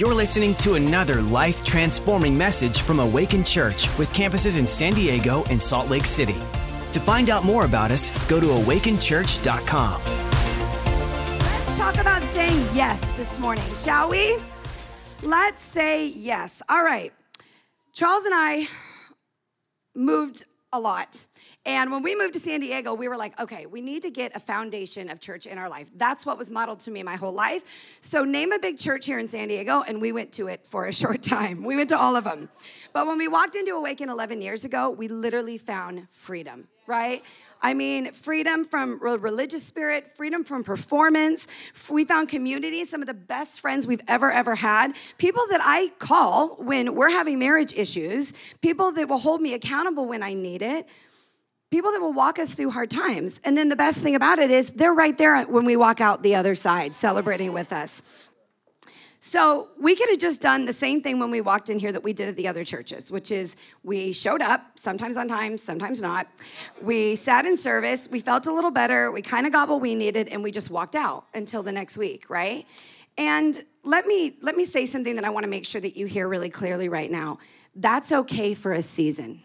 You're listening to another life transforming message from Awaken Church with campuses in San Diego and Salt Lake City. To find out more about us, go to awakenchurch.com. Let's talk about saying yes this morning, shall we? Let's say yes. All right. Charles and I moved a lot. And when we moved to San Diego, we were like, okay, we need to get a foundation of church in our life. That's what was modeled to me my whole life. So, name a big church here in San Diego, and we went to it for a short time. We went to all of them. But when we walked into Awaken 11 years ago, we literally found freedom, right? I mean, freedom from religious spirit, freedom from performance. We found community, some of the best friends we've ever, ever had. People that I call when we're having marriage issues, people that will hold me accountable when I need it people that will walk us through hard times. And then the best thing about it is they're right there when we walk out the other side, celebrating with us. So we could have just done the same thing when we walked in here that we did at the other churches, which is we showed up, sometimes on time, sometimes not. We sat in service, we felt a little better, we kind of got what we needed, and we just walked out until the next week, right? And let me let me say something that I want to make sure that you hear really clearly right now. That's okay for a season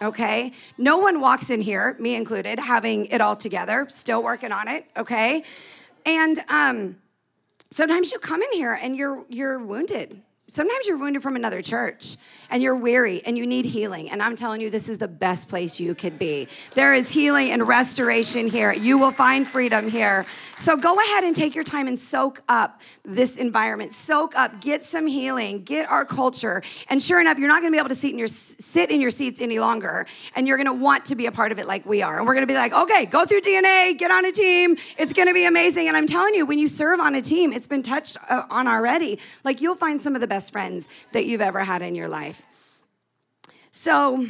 okay? No one walks in here, me included, having it all together, still working on it, okay? And um, sometimes you come in here and you're you're wounded. Sometimes you're wounded from another church and you're weary and you need healing. And I'm telling you, this is the best place you could be. There is healing and restoration here. You will find freedom here. So go ahead and take your time and soak up this environment. Soak up, get some healing, get our culture. And sure enough, you're not going to be able to sit in your sit in your seats any longer, and you're going to want to be a part of it like we are. And we're going to be like, okay, go through DNA, get on a team. It's going to be amazing. And I'm telling you, when you serve on a team, it's been touched uh, on already. Like you'll find some of the best friends that you've ever had in your life. So,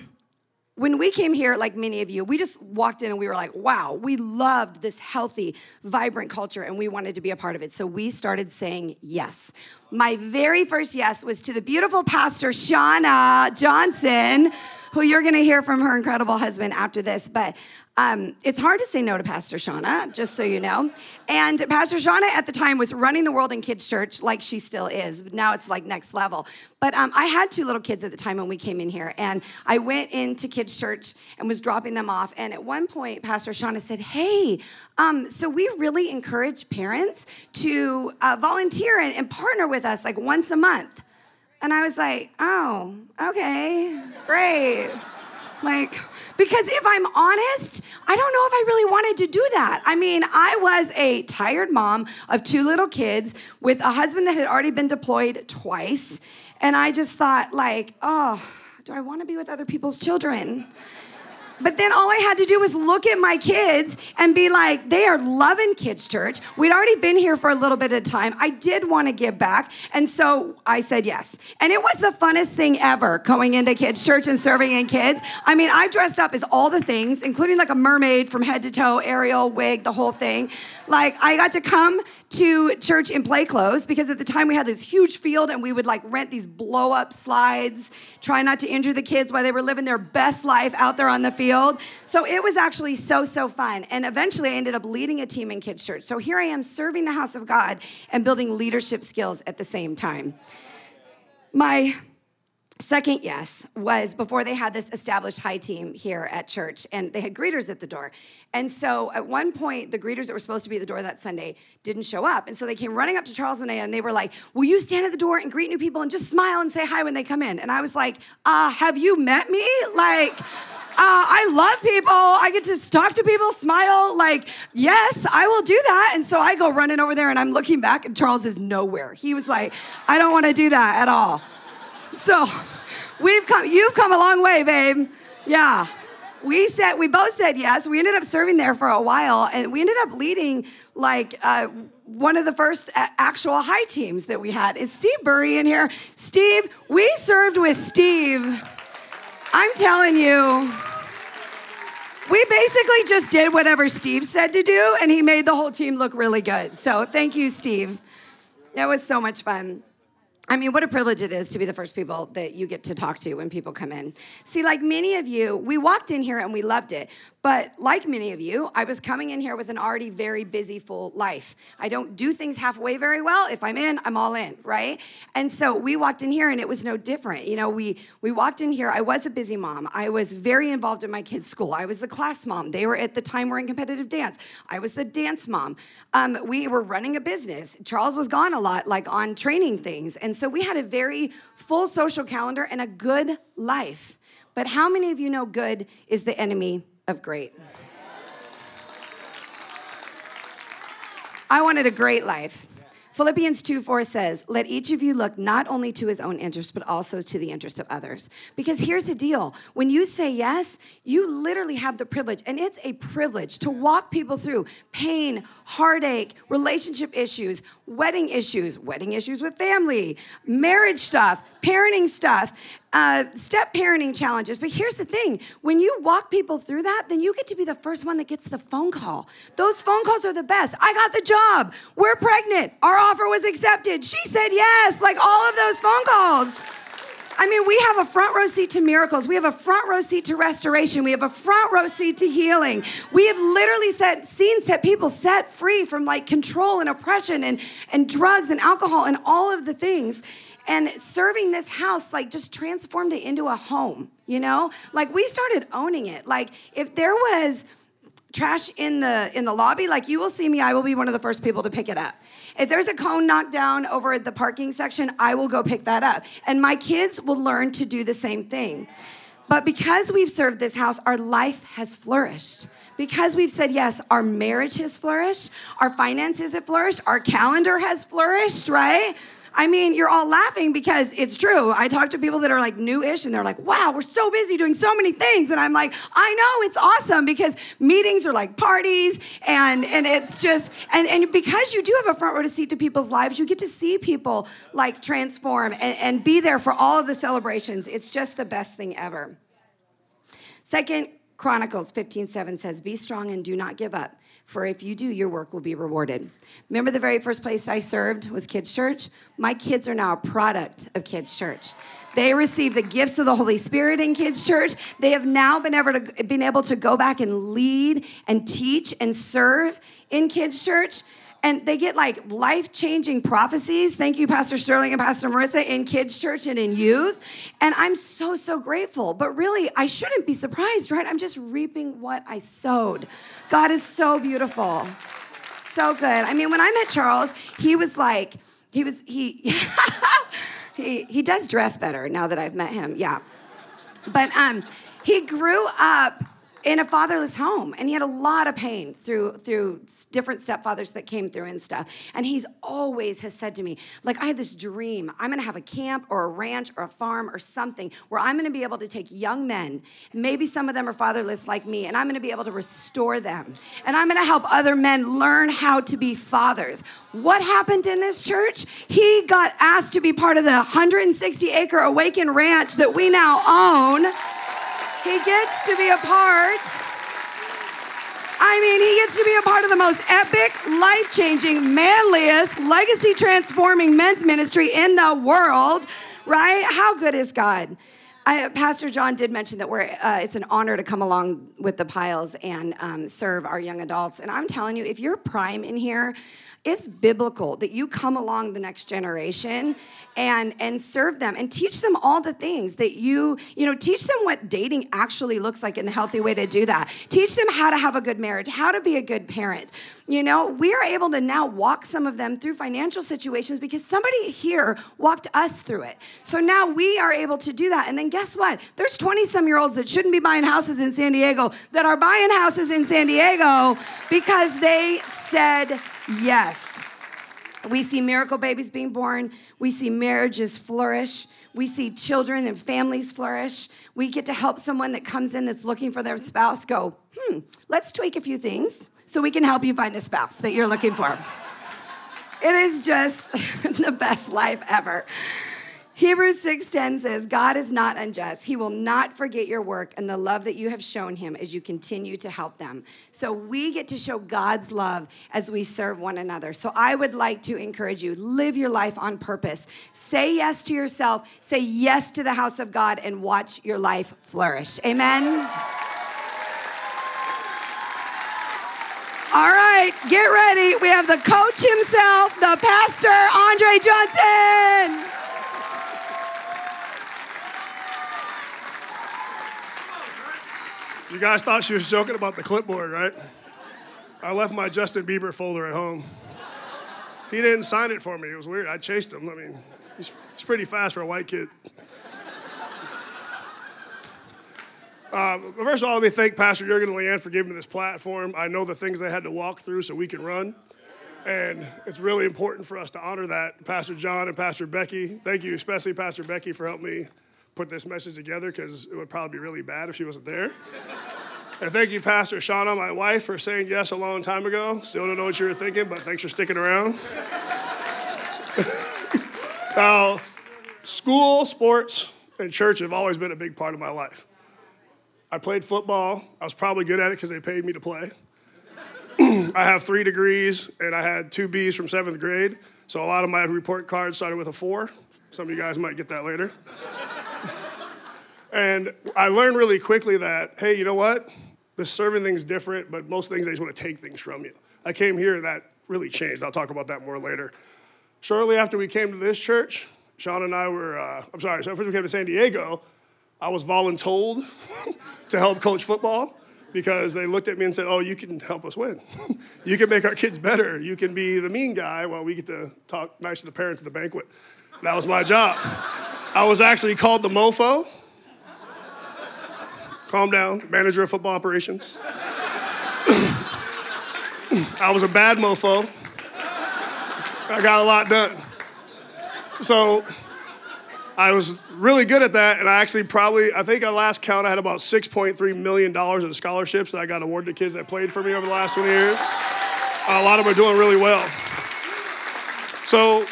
when we came here, like many of you, we just walked in and we were like, wow, we loved this healthy, vibrant culture and we wanted to be a part of it. So we started saying yes. My very first yes was to the beautiful pastor, Shauna Johnson, who you're gonna hear from her incredible husband after this. But um, it's hard to say no to Pastor Shauna, just so you know. And Pastor Shauna at the time was running the world in kids' church like she still is. Now it's like next level. But um, I had two little kids at the time when we came in here, and I went into kids' church and was dropping them off. And at one point, Pastor Shauna said, Hey, um, so we really encourage parents to uh, volunteer and, and partner with us like once a month. And I was like, Oh, okay, great. Like, because if I'm honest, I don't know if I really wanted to do that. I mean, I was a tired mom of two little kids with a husband that had already been deployed twice. And I just thought, like, oh, do I want to be with other people's children? But then all I had to do was look at my kids and be like, they are loving kids' church. We'd already been here for a little bit of time. I did want to give back. And so I said yes. And it was the funnest thing ever going into kids' church and serving in kids. I mean, I dressed up as all the things, including like a mermaid from head to toe, Ariel, wig, the whole thing. Like, I got to come to church in play clothes because at the time we had this huge field and we would like rent these blow up slides, try not to injure the kids while they were living their best life out there on the field. So it was actually so, so fun. And eventually I ended up leading a team in kids' church. So here I am serving the house of God and building leadership skills at the same time. My Second yes was before they had this established high team here at church and they had greeters at the door. And so at one point, the greeters that were supposed to be at the door that Sunday didn't show up. And so they came running up to Charles and I and they were like, Will you stand at the door and greet new people and just smile and say hi when they come in? And I was like, uh, Have you met me? Like, uh, I love people. I get to talk to people, smile. Like, yes, I will do that. And so I go running over there and I'm looking back and Charles is nowhere. He was like, I don't want to do that at all. So we've come, you've come a long way, babe. Yeah. We said, we both said yes. We ended up serving there for a while and we ended up leading like uh, one of the first actual high teams that we had. Is Steve Burry in here? Steve, we served with Steve. I'm telling you, we basically just did whatever Steve said to do, and he made the whole team look really good. So thank you, Steve. That was so much fun. I mean, what a privilege it is to be the first people that you get to talk to when people come in. See, like many of you, we walked in here and we loved it, But like many of you, I was coming in here with an already very busy, full life. I don't do things halfway very well. If I'm in, I'm all in, right? And so we walked in here and it was no different. You know, we we walked in here. I was a busy mom. I was very involved in my kids' school. I was the class mom. They were at the time were in competitive dance. I was the dance mom. Um, we were running a business. Charles was gone a lot, like on training things. And so we had a very full social calendar and a good life. But how many of you know good is the enemy of great. I wanted a great life. Philippians 2 4 says, Let each of you look not only to his own interest, but also to the interest of others. Because here's the deal when you say yes, you literally have the privilege, and it's a privilege to walk people through pain, heartache, relationship issues, wedding issues, wedding issues with family, marriage stuff, parenting stuff, uh, step parenting challenges. But here's the thing when you walk people through that, then you get to be the first one that gets the phone call. Those phone calls are the best. I got the job. We're pregnant. Our offer was accepted. She said yes. Like all of those phone calls. I mean, we have a front row seat to miracles. We have a front row seat to restoration. We have a front row seat to healing. We have literally set, seen set people set free from like control and oppression and, and drugs and alcohol and all of the things. And serving this house, like, just transformed it into a home, you know? Like, we started owning it. Like, if there was trash in the in the lobby like you will see me i will be one of the first people to pick it up if there's a cone knocked down over at the parking section i will go pick that up and my kids will learn to do the same thing but because we've served this house our life has flourished because we've said yes, our marriage has flourished, our finances have flourished, our calendar has flourished, right? I mean, you're all laughing because it's true. I talk to people that are like new-ish and they're like, wow, we're so busy doing so many things. And I'm like, I know it's awesome because meetings are like parties and and it's just and, and because you do have a front row to seat to people's lives, you get to see people like transform and, and be there for all of the celebrations. It's just the best thing ever. Second Chronicles 15, 7 says, Be strong and do not give up for if you do, your work will be rewarded. Remember the very first place I served was Kids Church? My kids are now a product of Kids Church. They receive the gifts of the Holy Spirit in Kids Church. They have now been able to, been able to go back and lead and teach and serve in Kids Church and they get like life changing prophecies. Thank you, Pastor Sterling and Pastor Marissa, in kids' church and in youth. And I'm so, so grateful. But really, I shouldn't be surprised, right? I'm just reaping what I sowed. God is so beautiful. So good. I mean, when I met Charles, he was like, he was, he, he, he does dress better now that I've met him. Yeah. But um, he grew up in a fatherless home. And he had a lot of pain through through different stepfathers that came through and stuff. And he's always has said to me like i have this dream. I'm going to have a camp or a ranch or a farm or something where i'm going to be able to take young men maybe some of them are fatherless like me and i'm going to be able to restore them. And i'm going to help other men learn how to be fathers. What happened in this church? He got asked to be part of the 160 acre awaken ranch that we now own he gets to be a part. I mean, he gets to be a part of the most epic, life changing, manliest, legacy transforming men's ministry in the world, right? How good is God? I, Pastor John did mention that we're, uh, it's an honor to come along with the Piles and um, serve our young adults. And I'm telling you, if you're prime in here, it's biblical that you come along the next generation and and serve them and teach them all the things that you you know teach them what dating actually looks like in the healthy way to do that teach them how to have a good marriage how to be a good parent you know we are able to now walk some of them through financial situations because somebody here walked us through it so now we are able to do that and then guess what there's 20 some year olds that shouldn't be buying houses in san diego that are buying houses in san diego because they said yes we see miracle babies being born. We see marriages flourish. We see children and families flourish. We get to help someone that comes in that's looking for their spouse go, hmm, let's tweak a few things so we can help you find a spouse that you're looking for. it is just the best life ever. Hebrews 6:10 says, God is not unjust. He will not forget your work and the love that you have shown him as you continue to help them. So we get to show God's love as we serve one another. So I would like to encourage you, live your life on purpose. Say yes to yourself, say yes to the house of God and watch your life flourish. Amen. All right, get ready. We have the coach himself, the pastor, Andre Johnson. You guys thought she was joking about the clipboard, right? I left my Justin Bieber folder at home. He didn't sign it for me. It was weird. I chased him. I mean, he's, he's pretty fast for a white kid. Uh, first of all, let me thank Pastor Jurgen and Leanne for giving me this platform. I know the things they had to walk through so we can run. And it's really important for us to honor that. Pastor John and Pastor Becky, thank you, especially Pastor Becky, for helping me put this message together because it would probably be really bad if she wasn't there. and thank you, Pastor Shauna, my wife, for saying yes a long time ago. Still don't know what you were thinking, but thanks for sticking around. now, school, sports, and church have always been a big part of my life. I played football. I was probably good at it because they paid me to play. I have three degrees, and I had two B's from seventh grade. So a lot of my report cards started with a four. Some of you guys might get that later. and I learned really quickly that, hey, you know what? The serving thing's different, but most things they just want to take things from you. I came here and that really changed. I'll talk about that more later. Shortly after we came to this church, Sean and I were, uh, I'm sorry, so first we came to San Diego, I was voluntold to help coach football because they looked at me and said, Oh, you can help us win. you can make our kids better. You can be the mean guy while we get to talk nice to the parents at the banquet. That was my job. I was actually called the mofo. Calm down, manager of football operations. I was a bad mofo. I got a lot done. So I was really good at that, and I actually probably, I think at last count, I had about $6.3 million in scholarships that I got awarded to kids that played for me over the last 20 years. Uh, a lot of them are doing really well. So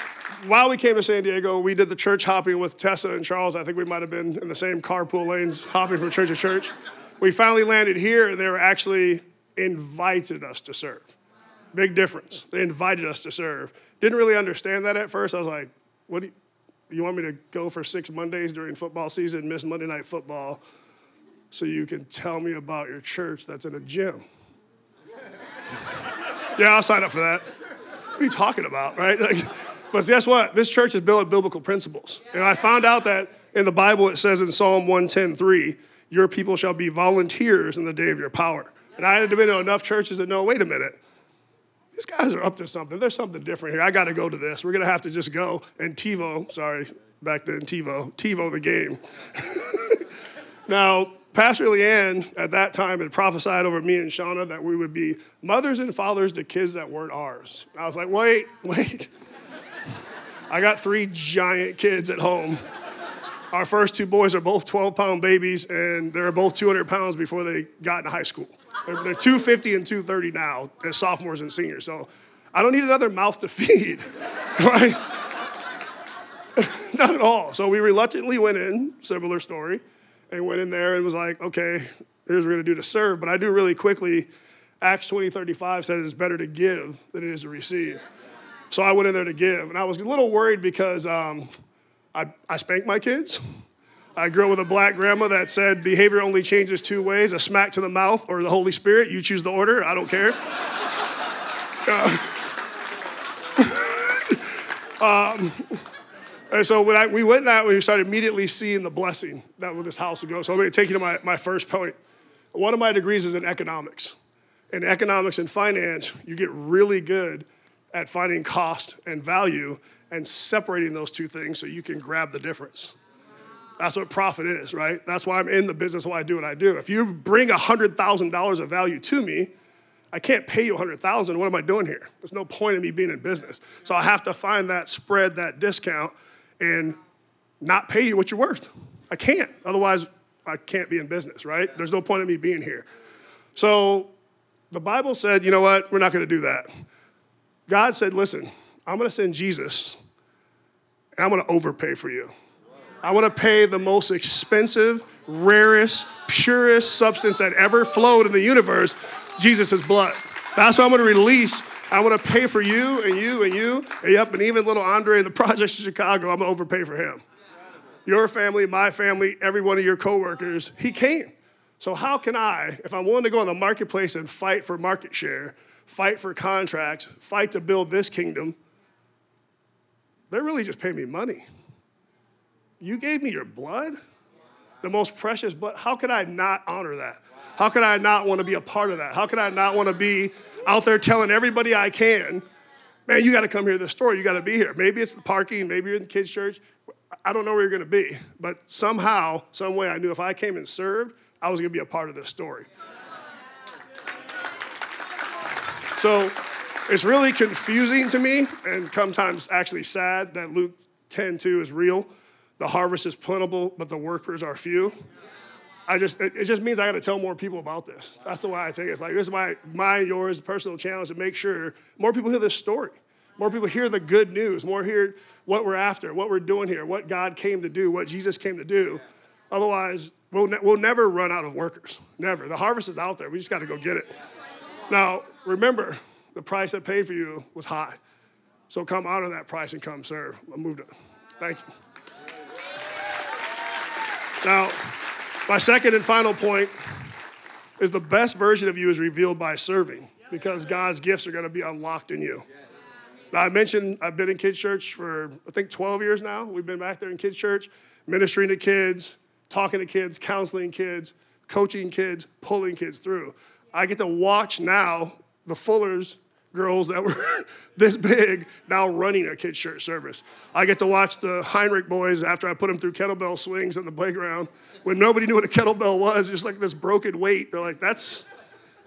while we came to San Diego, we did the church hopping with Tessa and Charles. I think we might have been in the same carpool lanes, hopping from church to church. We finally landed here, and they were actually invited us to serve. Big difference. They invited us to serve. Didn't really understand that at first. I was like, what do you, you want me to go for six Mondays during football season, miss Monday night football, so you can tell me about your church that's in a gym? yeah, I'll sign up for that. What are you talking about, right? Like, but guess what? This church is built on biblical principles. And I found out that in the Bible it says in Psalm 110:3, your people shall be volunteers in the day of your power. And I had to been to enough churches to know, wait a minute, these guys are up to something. There's something different here. I got to go to this. We're going to have to just go. And TiVo, sorry, back then, TiVo, TiVo the game. now, Pastor Leanne at that time had prophesied over me and Shauna that we would be mothers and fathers to kids that weren't ours. I was like, wait, wait. I got three giant kids at home. Our first two boys are both 12 pound babies, and they're both 200 pounds before they got into high school. They're, they're 250 and 230 now as sophomores and seniors. So I don't need another mouth to feed, right? Not at all. So we reluctantly went in, similar story, and went in there and was like, okay, here's what we're to do to serve. But I do really quickly, Acts 20, 35 says it's better to give than it is to receive. So I went in there to give. And I was a little worried because um, I, I spanked my kids. I grew up with a black grandma that said behavior only changes two ways a smack to the mouth or the Holy Spirit. You choose the order, I don't care. Uh, um, and so when I, we went that, way, we started immediately seeing the blessing that with this house would go. So I'm going to take you to my, my first point. One of my degrees is in economics. In economics and finance, you get really good at finding cost and value and separating those two things so you can grab the difference. That's what profit is, right? That's why I'm in the business why I do what I do. If you bring $100,000 of value to me, I can't pay you 100,000. What am I doing here? There's no point in me being in business. So I have to find that spread, that discount, and not pay you what you're worth. I can't. Otherwise, I can't be in business, right? There's no point in me being here. So the Bible said, you know what? We're not going to do that. God said, listen, I'm going to send Jesus, and I'm going to overpay for you. I want to pay the most expensive, rarest, purest substance that ever flowed in the universe, Jesus' blood. That's what I'm going to release. I want to pay for you and you and you. And yep, and even little Andre in the projects in Chicago, I'm going to overpay for him. Your family, my family, every one of your coworkers, he came. So how can I, if I'm willing to go in the marketplace and fight for market share, fight for contracts, fight to build this kingdom. They're really just paying me money. You gave me your blood, the most precious blood. How could I not honor that? How could I not want to be a part of that? How could I not want to be out there telling everybody I can, man, you got to come hear this story. You got to be here. Maybe it's the parking, maybe you're in the kids' church. I don't know where you're going to be, but somehow, some way, I knew if I came and served, I was going to be a part of this story. So it's really confusing to me and sometimes actually sad that Luke 10 2 is real. The harvest is plentiful, but the workers are few. I just it, just means I got to tell more people about this. That's the way I take it. It's like this is my my yours personal challenge to make sure more people hear this story, more people hear the good news, more hear what we're after, what we're doing here, what God came to do, what Jesus came to do. Otherwise, we'll ne- we'll never run out of workers. Never. The harvest is out there. We just got to go get it. Now remember, the price I paid for you was high, so come out of that price and come serve. I moved it. Thank you. Now. My second and final point is the best version of you is revealed by serving because God's gifts are going to be unlocked in you. Now, I mentioned I've been in kids' church for, I think, 12 years now. We've been back there in kids' church, ministering to kids, talking to kids, counseling kids, coaching kids, pulling kids through. I get to watch now the Fullers girls that were this big now running a kids' church service. I get to watch the Heinrich boys after I put them through kettlebell swings in the playground when nobody knew what a kettlebell was, just like this broken weight. They're like, that's,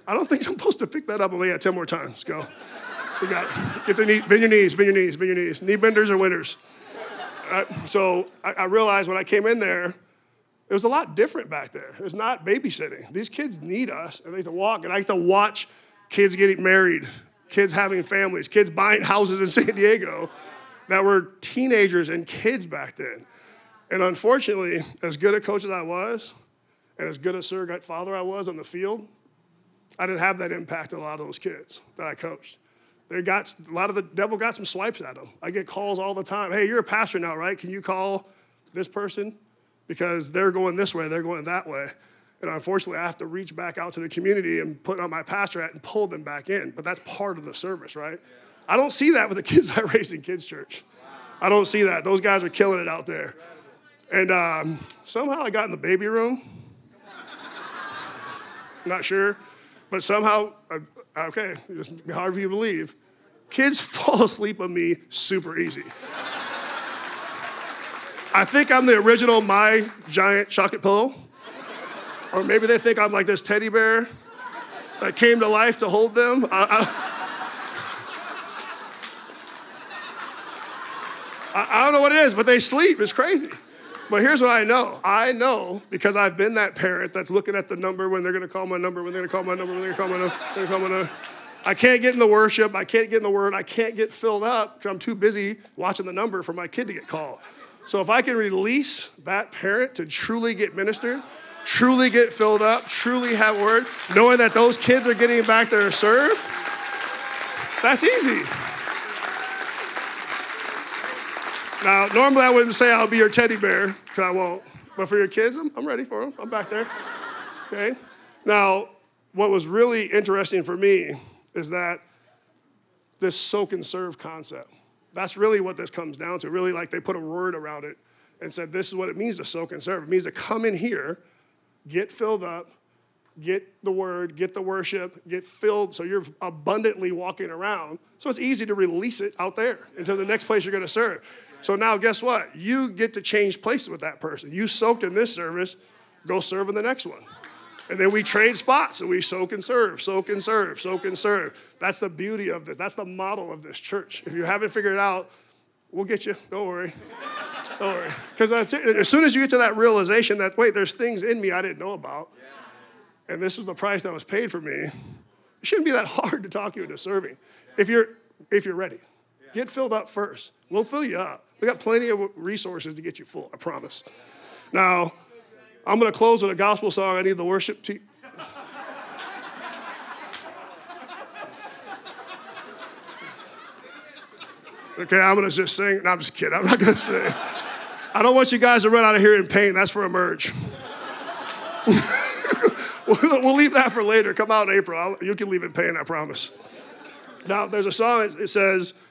I don't think I'm supposed to pick that up. I'm like, yeah, 10 more times. Go. Got Get the knee, bend your knees, bend your knees, bend your knees. Knee benders are winners. So I, I realized when I came in there, it was a lot different back there. It's not babysitting. These kids need us and they to walk, and I get to watch kids getting married, kids having families, kids buying houses in San Diego that were teenagers and kids back then. And unfortunately, as good a coach as I was, and as good a surrogate father I was on the field, I didn't have that impact on a lot of those kids that I coached. They got a lot of the devil got some swipes at them. I get calls all the time. Hey, you're a pastor now, right? Can you call this person because they're going this way, they're going that way. And unfortunately, I have to reach back out to the community and put on my pastor hat and pull them back in. But that's part of the service, right? I don't see that with the kids I raised in kids' church. I don't see that. Those guys are killing it out there. And um, somehow I got in the baby room. Not sure. But somehow, okay, hard for you believe. Kids fall asleep on me super easy. I think I'm the original My Giant Chocolate Pillow. Or maybe they think I'm like this teddy bear that came to life to hold them. I, I, I don't know what it is, but they sleep. It's crazy. But here's what I know. I know because I've been that parent that's looking at the number when they're going to call my number, when they're going to call my number, when they're going to call my number, they're call my number. I can't get in the worship. I can't get in the word. I can't get filled up because I'm too busy watching the number for my kid to get called. So if I can release that parent to truly get ministered, truly get filled up, truly have word, knowing that those kids are getting back there to serve, that's easy. Now, normally I wouldn't say I'll be your teddy bear, because I won't. But for your kids, I'm, I'm ready for them. I'm back there. Okay? Now, what was really interesting for me is that this soak and serve concept. That's really what this comes down to. Really, like they put a word around it and said, this is what it means to soak and serve. It means to come in here, get filled up, get the word, get the worship, get filled so you're abundantly walking around. So it's easy to release it out there into the next place you're going to serve. So now, guess what? You get to change places with that person. You soaked in this service, go serve in the next one. And then we trade spots and we soak and serve, soak and serve, soak and serve. That's the beauty of this. That's the model of this church. If you haven't figured it out, we'll get you. Don't worry. Don't worry. Because as soon as you get to that realization that, wait, there's things in me I didn't know about, and this is the price that was paid for me, it shouldn't be that hard to talk you into serving if you're, if you're ready. Get filled up first. We'll fill you up. We got plenty of resources to get you full, I promise. Now, I'm going to close with a gospel song. I need the worship team. Okay, I'm to just sing. No, I'm just kidding. I'm not to sing. I don't want you guys to run out of here in pain. That's for emerge. we'll leave that for later. Come out in April. I'll, you can leave in pain, I promise. Now, there's a song, it says,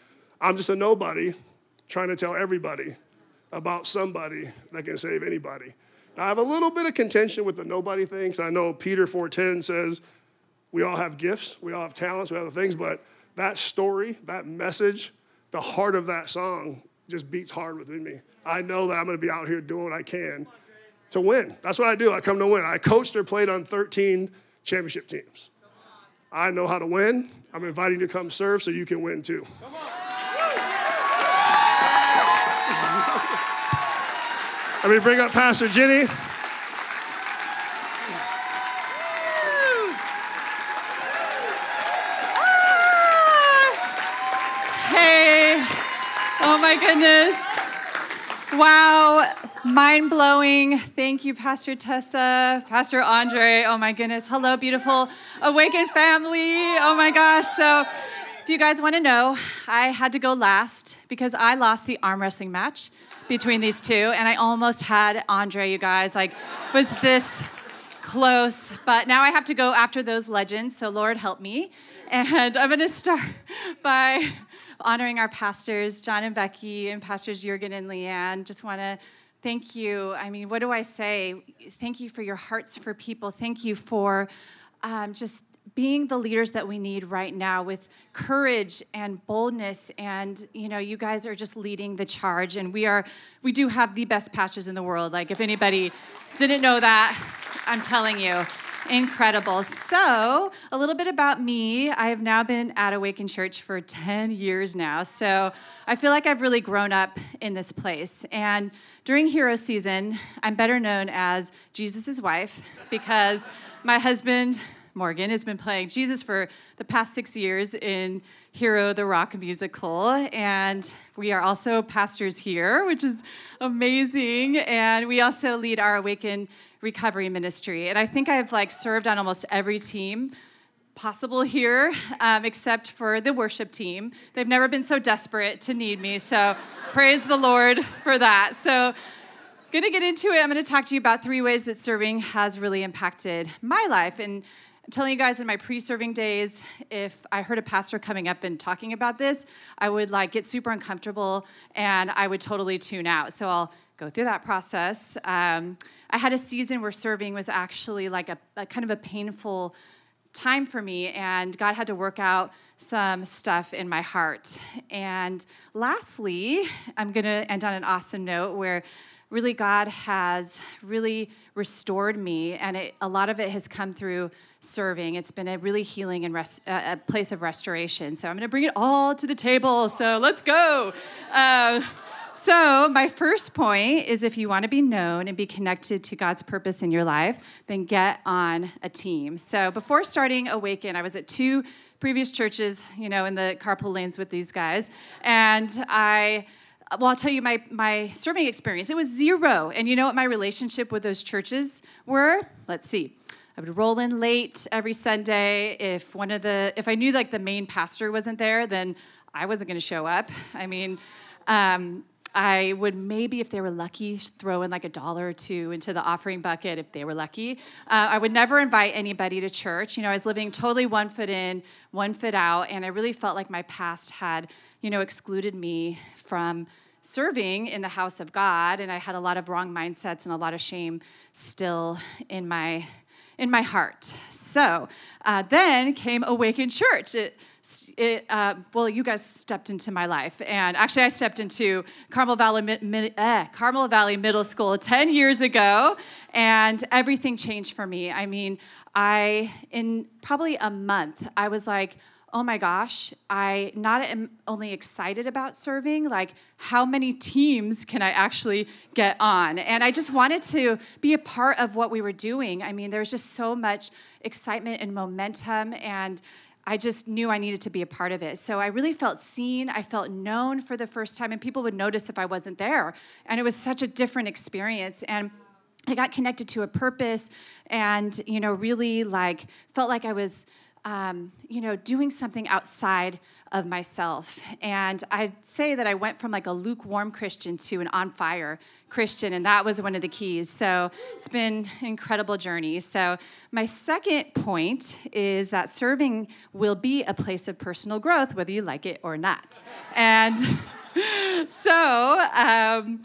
I'm just a nobody trying to tell everybody about somebody that can save anybody. Now, I have a little bit of contention with the nobody thing, because I know Peter 4.10 says we all have gifts, we all have talents, we have other things, but that story, that message, the heart of that song just beats hard within me. I know that I'm going to be out here doing what I can to win. That's what I do. I come to win. I coached or played on 13 championship teams. I know how to win. I'm inviting you to come serve so you can win too. Let me bring up Pastor Jenny. Hey, oh my goodness. Wow, mind blowing. Thank you, Pastor Tessa, Pastor Andre. Oh my goodness. Hello, beautiful awakened family. Oh my gosh. So, if you guys want to know, I had to go last because I lost the arm wrestling match between these two, and I almost had Andre, you guys. Like, was this close? But now I have to go after those legends, so Lord help me. And I'm going to start by honoring our pastors, John and Becky, and pastors Jurgen and Leanne. Just want to thank you. I mean, what do I say? Thank you for your hearts for people. Thank you for um, just being the leaders that we need right now with courage and boldness and you know you guys are just leading the charge and we are we do have the best pastors in the world like if anybody didn't know that i'm telling you incredible so a little bit about me i have now been at awaken church for 10 years now so i feel like i've really grown up in this place and during hero season i'm better known as jesus' wife because my husband Morgan has been playing Jesus for the past six years in Hero the Rock musical. And we are also pastors here, which is amazing. And we also lead our Awaken Recovery Ministry. And I think I've like served on almost every team possible here, um, except for the worship team. They've never been so desperate to need me. So praise the Lord for that. So going to get into it. I'm going to talk to you about three ways that serving has really impacted my life. And I'm telling you guys in my pre-serving days, if I heard a pastor coming up and talking about this, I would like get super uncomfortable and I would totally tune out. So I'll go through that process. Um, I had a season where serving was actually like a, a kind of a painful time for me, and God had to work out some stuff in my heart. And lastly, I'm going to end on an awesome note where really God has really restored me, and it, a lot of it has come through serving. It's been a really healing and rest, uh, a place of restoration. So I'm going to bring it all to the table. So let's go. Uh, so, my first point is if you want to be known and be connected to God's purpose in your life, then get on a team. So, before starting Awaken, I was at two previous churches, you know, in the carpool lanes with these guys. And I, well, I'll tell you my, my serving experience. It was zero. And you know what my relationship with those churches were? Let's see. I would roll in late every Sunday. If one of the, if I knew like the main pastor wasn't there, then I wasn't going to show up. I mean, um, I would maybe, if they were lucky, throw in like a dollar or two into the offering bucket if they were lucky. Uh, I would never invite anybody to church. You know, I was living totally one foot in, one foot out, and I really felt like my past had, you know, excluded me from serving in the house of God, and I had a lot of wrong mindsets and a lot of shame still in my in my heart. So uh, then came Awaken Church. It, it, uh, well, you guys stepped into my life, and actually, I stepped into Carmel Valley, eh, Carmel Valley Middle School 10 years ago, and everything changed for me. I mean, I in probably a month, I was like, oh my gosh, I not am only excited about serving, like how many teams can I actually get on? And I just wanted to be a part of what we were doing. I mean, there was just so much excitement and momentum and I just knew I needed to be a part of it. So I really felt seen, I felt known for the first time and people would notice if I wasn't there. And it was such a different experience and I got connected to a purpose and you know really like felt like I was um, you know, doing something outside of myself. And I'd say that I went from like a lukewarm Christian to an on fire Christian, and that was one of the keys. So it's been an incredible journey. So, my second point is that serving will be a place of personal growth, whether you like it or not. And so, um,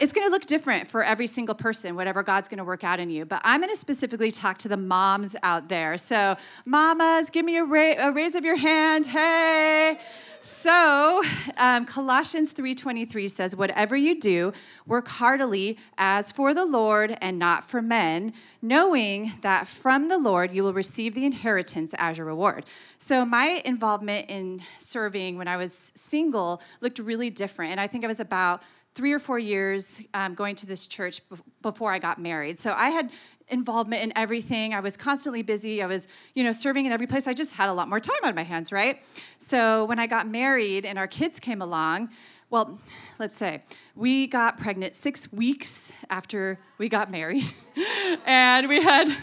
it's going to look different for every single person, whatever God's going to work out in you. But I'm going to specifically talk to the moms out there. So, mamas, give me a, ra- a raise of your hand. Hey. So, um, Colossians 3:23 says, "Whatever you do, work heartily as for the Lord and not for men, knowing that from the Lord you will receive the inheritance as your reward." So, my involvement in serving when I was single looked really different, and I think I was about three or four years um, going to this church before I got married. So I had involvement in everything. I was constantly busy. I was, you know, serving in every place. I just had a lot more time on my hands, right? So when I got married and our kids came along, well, let's say we got pregnant six weeks after we got married, and we had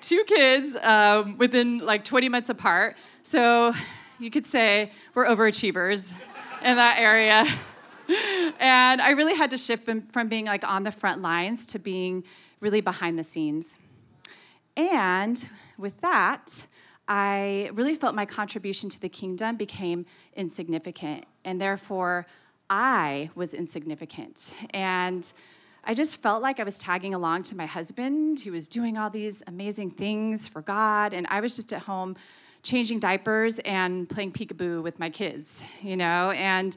two kids um, within like 20 months apart. So you could say we're overachievers in that area. and I really had to shift from being like on the front lines to being really behind the scenes. And with that, I really felt my contribution to the kingdom became insignificant, and therefore I was insignificant. And I just felt like I was tagging along to my husband, who was doing all these amazing things for God, and I was just at home changing diapers and playing peekaboo with my kids, you know? And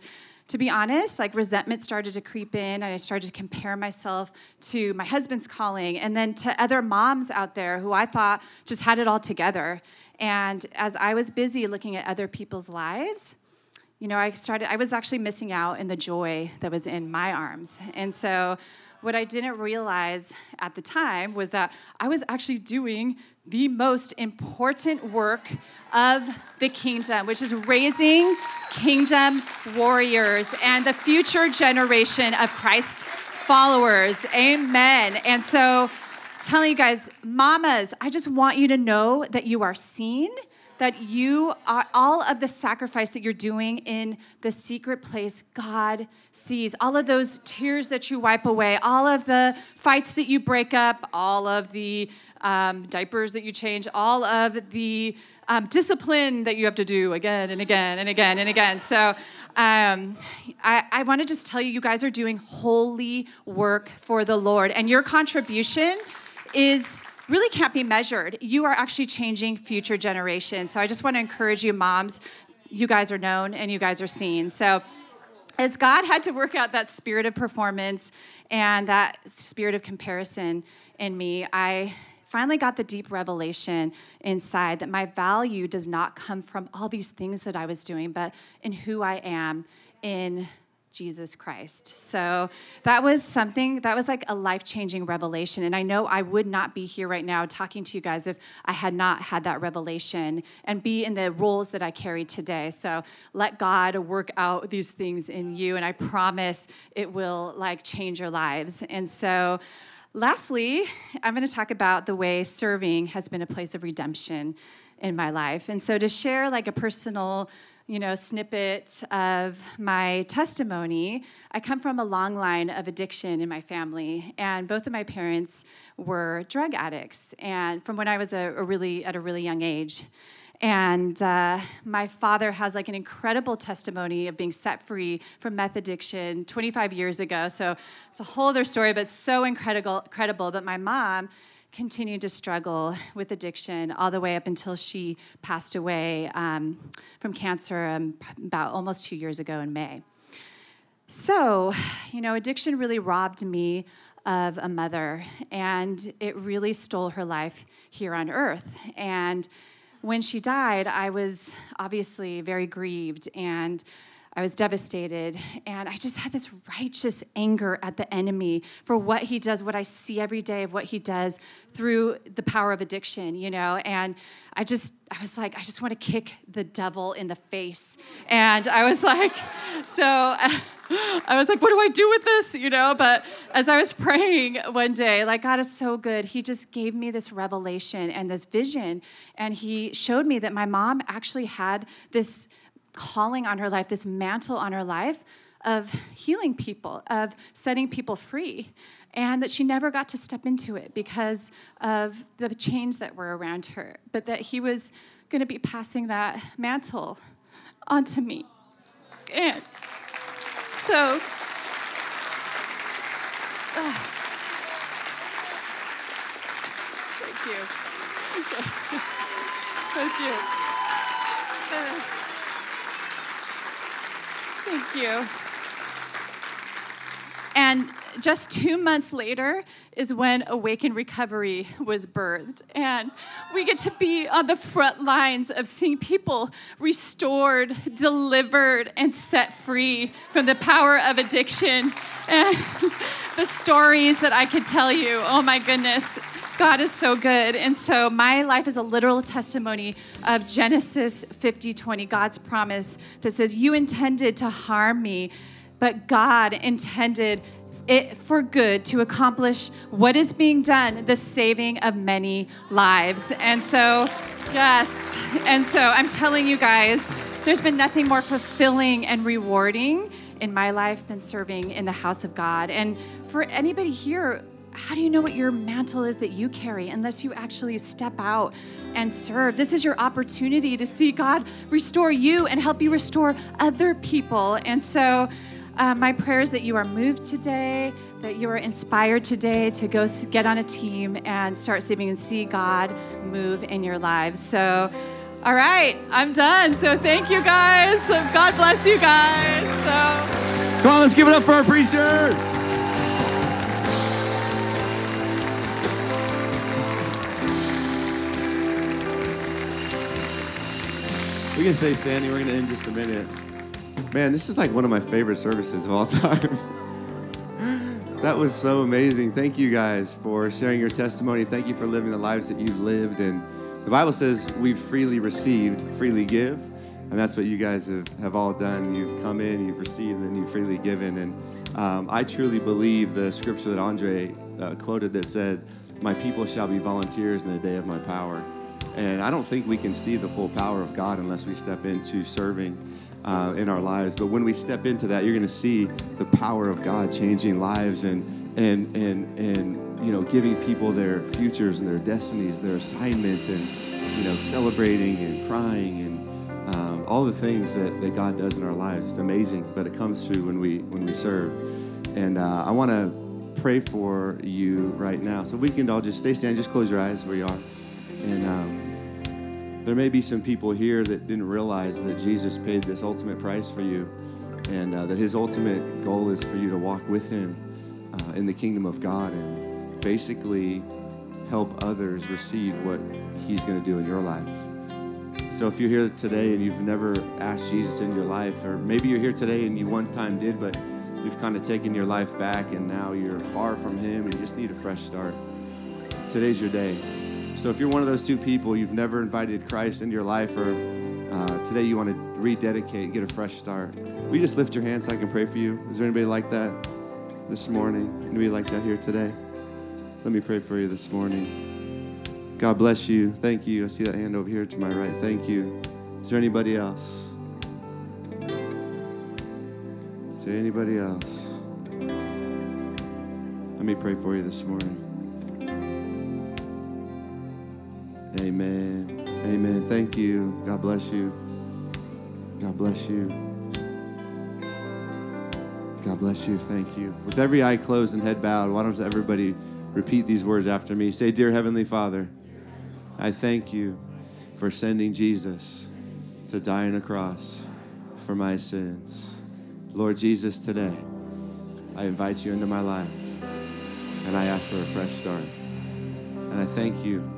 to be honest, like resentment started to creep in, and I started to compare myself to my husband's calling and then to other moms out there who I thought just had it all together. And as I was busy looking at other people's lives, you know, I started, I was actually missing out in the joy that was in my arms. And so, what I didn't realize at the time was that I was actually doing the most important work of the kingdom, which is raising kingdom warriors and the future generation of Christ followers. Amen. And so, telling you guys, mamas, I just want you to know that you are seen that you are all of the sacrifice that you're doing in the secret place god sees. All of those tears that you wipe away all of the fights that you break up all of the um, diapers that you change all of the um, discipline that you have to do again and again and again and again. So um, I, I want to just tell you you guys are doing holy work for the lord. And your contribution is really can't be measured. You are actually changing future generations. So I just want to encourage you, moms. You guys are known and you guys are seen. So as God had to work out that spirit of performance and that spirit of comparison in me, I finally got the deep revelation inside that my value does not come from all these things that I was doing, but in who I am in Jesus Christ. So that was something, that was like a life changing revelation. And I know I would not be here right now talking to you guys if I had not had that revelation and be in the roles that I carry today. So let God work out these things in you. And I promise it will like change your lives. And so, lastly, I'm going to talk about the way serving has been a place of redemption in my life. And so to share like a personal you know, snippet of my testimony, I come from a long line of addiction in my family, and both of my parents were drug addicts, and from when I was a, a really at a really young age. And uh, my father has like an incredible testimony of being set free from meth addiction 25 years ago. So it's a whole other story, but so incredible. Incredible. But my mom continued to struggle with addiction all the way up until she passed away um, from cancer um, about almost two years ago in May. So, you know, addiction really robbed me of a mother, and it really stole her life here on earth. And when she died, I was obviously very grieved and I was devastated, and I just had this righteous anger at the enemy for what he does, what I see every day of what he does through the power of addiction, you know. And I just, I was like, I just want to kick the devil in the face. And I was like, so I was like, what do I do with this, you know? But as I was praying one day, like, God is so good. He just gave me this revelation and this vision, and he showed me that my mom actually had this calling on her life, this mantle on her life of healing people, of setting people free, and that she never got to step into it because of the chains that were around her, but that he was going to be passing that mantle onto me. And so, thank you. Thank you. Thank you. And just two months later is when Awaken Recovery was birthed. And we get to be on the front lines of seeing people restored, delivered, and set free from the power of addiction. And the stories that I could tell you, oh my goodness, God is so good. And so my life is a literal testimony of Genesis 50 20, God's promise that says, You intended to harm me, but God intended it for good to accomplish what is being done, the saving of many lives. And so, yes. And so I'm telling you guys, there's been nothing more fulfilling and rewarding in my life than serving in the house of God. And for anybody here, how do you know what your mantle is that you carry unless you actually step out and serve? This is your opportunity to see God restore you and help you restore other people. And so, uh, my prayer is that you are moved today, that you are inspired today to go get on a team and start saving and see God move in your lives. So, all right, I'm done. So, thank you guys. God bless you guys. So, come on, let's give it up for our preachers. Can say standing. We're going to end just a minute. Man, this is like one of my favorite services of all time. that was so amazing. Thank you guys for sharing your testimony. Thank you for living the lives that you've lived. And the Bible says we've freely received, freely give. And that's what you guys have, have all done. You've come in, you've received, and you've freely given. And um, I truly believe the scripture that Andre uh, quoted that said, My people shall be volunteers in the day of my power. And I don't think we can see the full power of God unless we step into serving uh, in our lives. But when we step into that, you're going to see the power of God changing lives and and and and you know giving people their futures and their destinies, their assignments, and you know celebrating and crying and um, all the things that, that God does in our lives. It's amazing, but it comes through when we when we serve. And uh, I want to pray for you right now. So we can all just stay standing, just close your eyes where you are, and. Um, there may be some people here that didn't realize that Jesus paid this ultimate price for you and uh, that his ultimate goal is for you to walk with him uh, in the kingdom of God and basically help others receive what he's going to do in your life. So if you're here today and you've never asked Jesus in your life, or maybe you're here today and you one time did, but you've kind of taken your life back and now you're far from him and you just need a fresh start, today's your day. So if you're one of those two people, you've never invited Christ into your life, or uh, today you want to rededicate and get a fresh start, will you just lift your hand so I can pray for you? Is there anybody like that this morning? Anybody like that here today? Let me pray for you this morning. God bless you. Thank you. I see that hand over here to my right. Thank you. Is there anybody else? Is there anybody else? Let me pray for you this morning. Amen. Amen. Thank you. God bless you. God bless you. God bless you. Thank you. With every eye closed and head bowed, why don't everybody repeat these words after me? Say, Dear Heavenly Father, I thank you for sending Jesus to die on a cross for my sins. Lord Jesus, today I invite you into my life and I ask for a fresh start. And I thank you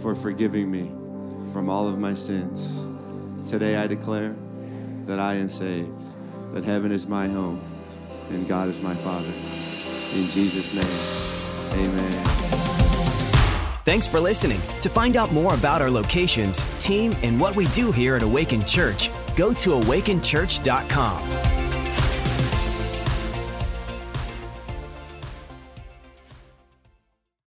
for forgiving me from all of my sins. Today I declare that I am saved, that heaven is my home, and God is my Father. In Jesus' name, amen. Thanks for listening. To find out more about our locations, team, and what we do here at Awaken Church, go to awakenchurch.com.